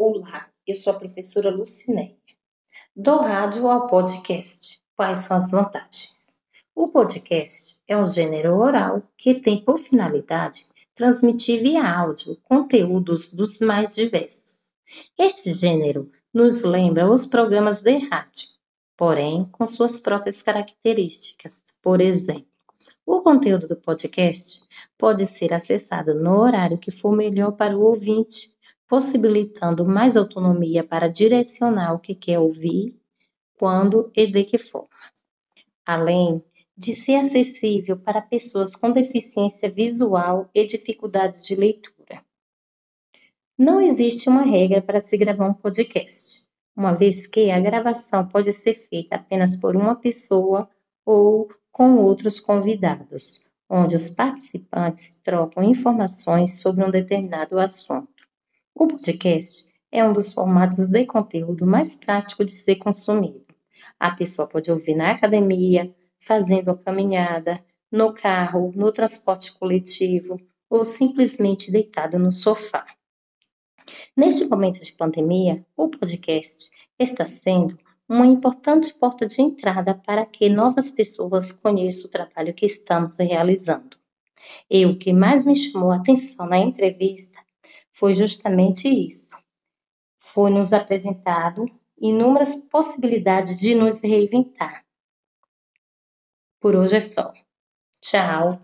Olá, eu sou a professora Lucinéia. Do rádio ao podcast, quais são as vantagens? O podcast é um gênero oral que tem por finalidade transmitir via áudio conteúdos dos mais diversos. Este gênero nos lembra os programas de rádio, porém com suas próprias características. Por exemplo, o conteúdo do podcast pode ser acessado no horário que for melhor para o ouvinte possibilitando mais autonomia para direcionar o que quer ouvir, quando e de que forma. Além de ser acessível para pessoas com deficiência visual e dificuldades de leitura. Não existe uma regra para se gravar um podcast, uma vez que a gravação pode ser feita apenas por uma pessoa ou com outros convidados, onde os participantes trocam informações sobre um determinado assunto. O podcast é um dos formatos de conteúdo mais prático de ser consumido. A pessoa pode ouvir na academia, fazendo a caminhada, no carro, no transporte coletivo ou simplesmente deitado no sofá. Neste momento de pandemia, o podcast está sendo uma importante porta de entrada para que novas pessoas conheçam o trabalho que estamos realizando. E o que mais me chamou a atenção na entrevista foi justamente isso. Foi nos apresentado inúmeras possibilidades de nos reinventar. Por hoje é só. Tchau.